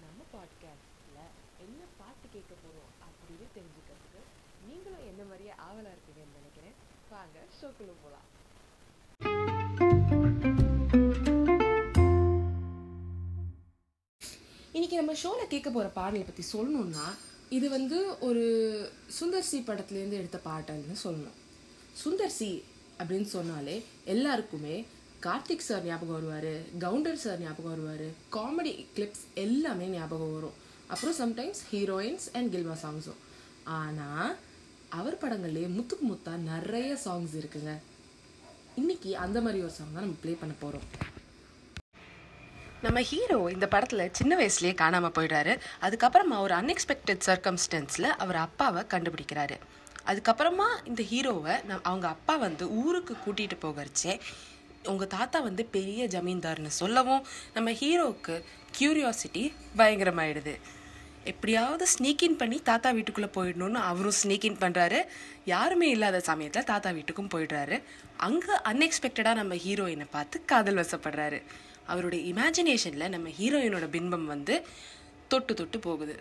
நம்ம பாட்காஸ்ட்ல என்ன பாட்டு கேட்க போறோம் அப்படின்னு தெரிஞ்சுக்கிறதுக்கு நீங்களும் என்ன மாதிரியே ஆவலா இருப்பீங்கன்னு நினைக்கிறேன். வாங்க ஷோக்குள்ள போகலாம் இன்னைக்கு நம்ம ஷோவில் கேட்க போகிற பாடலை பற்றி சொல்லணும்னா இது வந்து ஒரு சுந்தர் சி படத்துலேருந்து எடுத்த பாட்டுன்னு சொல்லணும். சுந்தர் சி அப்படின்னு சொன்னாலே எல்லாருக்குமே கார்த்திக் சார் ஞாபகம் வருவார் கவுண்டர் சார் ஞாபகம் வருவார் காமெடி கிளிப்ஸ் எல்லாமே ஞாபகம் வரும். அப்புறம் சம்டைம்ஸ் ஹீரோயின்ஸ் அண்ட் கில்வா சாங்ஸும் ஆனால் அவர் படங்கள்லேயே முத்துக்கு முத்தா நிறைய சாங்ஸ் இருக்குங்க. இன்னைக்கு அந்த மாதிரி ஒரு சாங் தான் நம்ம ப்ளே பண்ண போகிறோம் நம்ம ஹீரோ இந்த படத்தில் சின்ன வயசுலேயே காணாமல் போயிடுறாரு. அதுக்கப்புறமா ஒரு அன்எக்ஸ்பெக்டட் சர்க்கம்ஸ்டன்ஸில் அவர் அப்பாவை கண்டுபிடிக்கிறாரு. அதுக்கப்புறமா இந்த ஹீரோவை நம் அவங்க அப்பா வந்து ஊருக்கு கூட்டிகிட்டு போகிறச்சே உங்கள் தாத்தா வந்து பெரிய ஜமீன்தார்னு சொல்லவும் நம்ம ஹீரோவுக்கு க்யூரியாசிட்டி பயங்கரமாயிடுது. எப்படியாவது ஸ்னீக்கின் பண்ணி தாத்தா வீட்டுக்குள்ளே போயிடணும்னு அவரும் ஸ்னீக்கின் பண்ணுறாரு யாருமே இல்லாத சமயத்தில் தாத்தா வீட்டுக்கும் போயிடுறாரு. அங்கே அன்எக்ஸ்பெக்டடாக நம்ம ஹீரோயினை பார்த்து காதல் வசப்படுறாரு. அவருடைய இமேஜினேஷனில் நம்ம ஹீரோயினோட பின்பம் வந்து தொட்டு தொட்டு போகுது.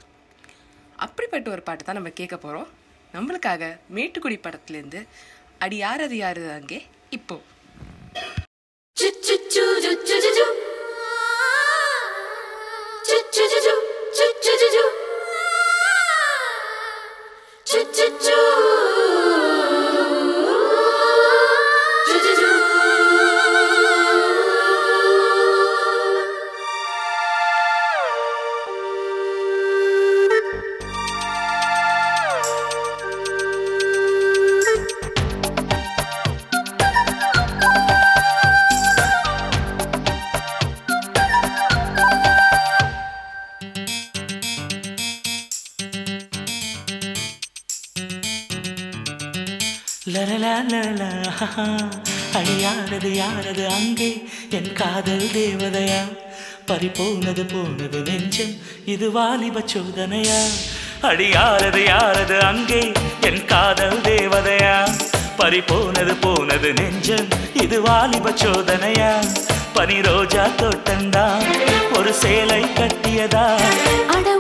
அப்படிப்பட்ட ஒரு பாட்டு தான் நம்ம கேட்க போகிறோம் நம்மளுக்காக மேட்டுக்குடி படத்துலேருந்து அடி யார் அது யாரு அங்கே? இப்போது லலலா லலலா, ஹஹா. அடி யாரது யாரது அங்கே? என் காதல் தேவதையா? பறிபோனது போனது நெஞ்சம் இது வாலிப சோதனையா? அடி யாரது யாரது அங்கே? என் காதல் தேவதையா? பறிபோனது போனது நெஞ்சம் இது வாலிப சோதனையா? பனி ரோஜா தோட்டந்தான் ஒரு சேலை கட்டியதா? அட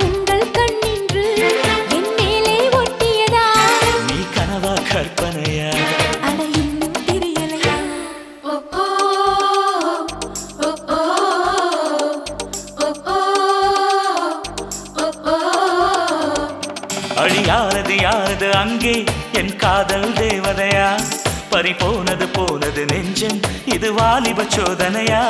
அடி யாரது யாரது அங்கே? என் காதல் தேவதையா? பறி போனது போனது நெஞ்சம் இது வாலிப சோதனையா?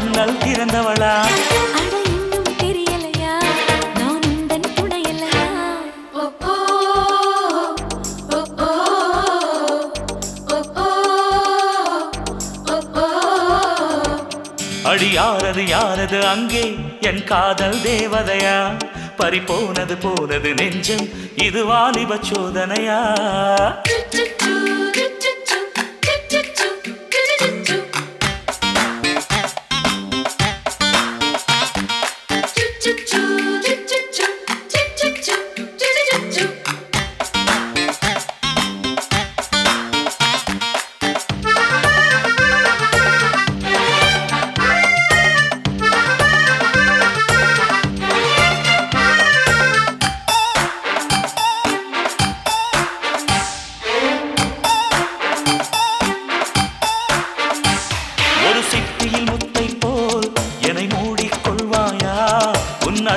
ஜன்னல் திறந்தவளா? அடி யாரது யாரது? அங்கே என் காதல் தேவதையா? பறி போனது போனது நெஞ்சம் இது வாலிப சோதனையா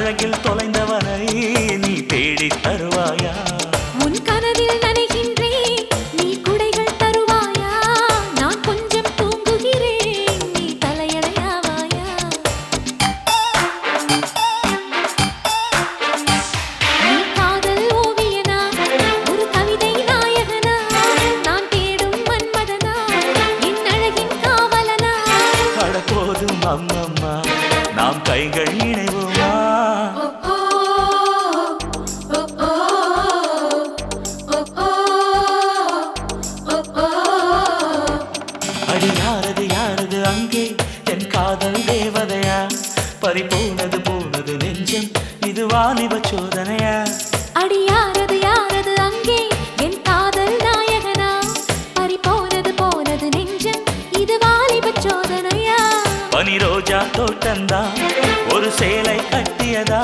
அழகில் தொலை அடி யாரது யாரது அங்கே? என் காதல் தேவதையா? பறி போனது போனது நெஞ்சம் இது வாலிப சோதனையா அடி யாரது யாரது அங்கே? என் காதல் நாயகனா? பறி போனது போனது நெஞ்சம் இது வாலிப சோதனையா பனி ரோஜா தோட்டந்தா ஒரு சேலை கட்டியதா?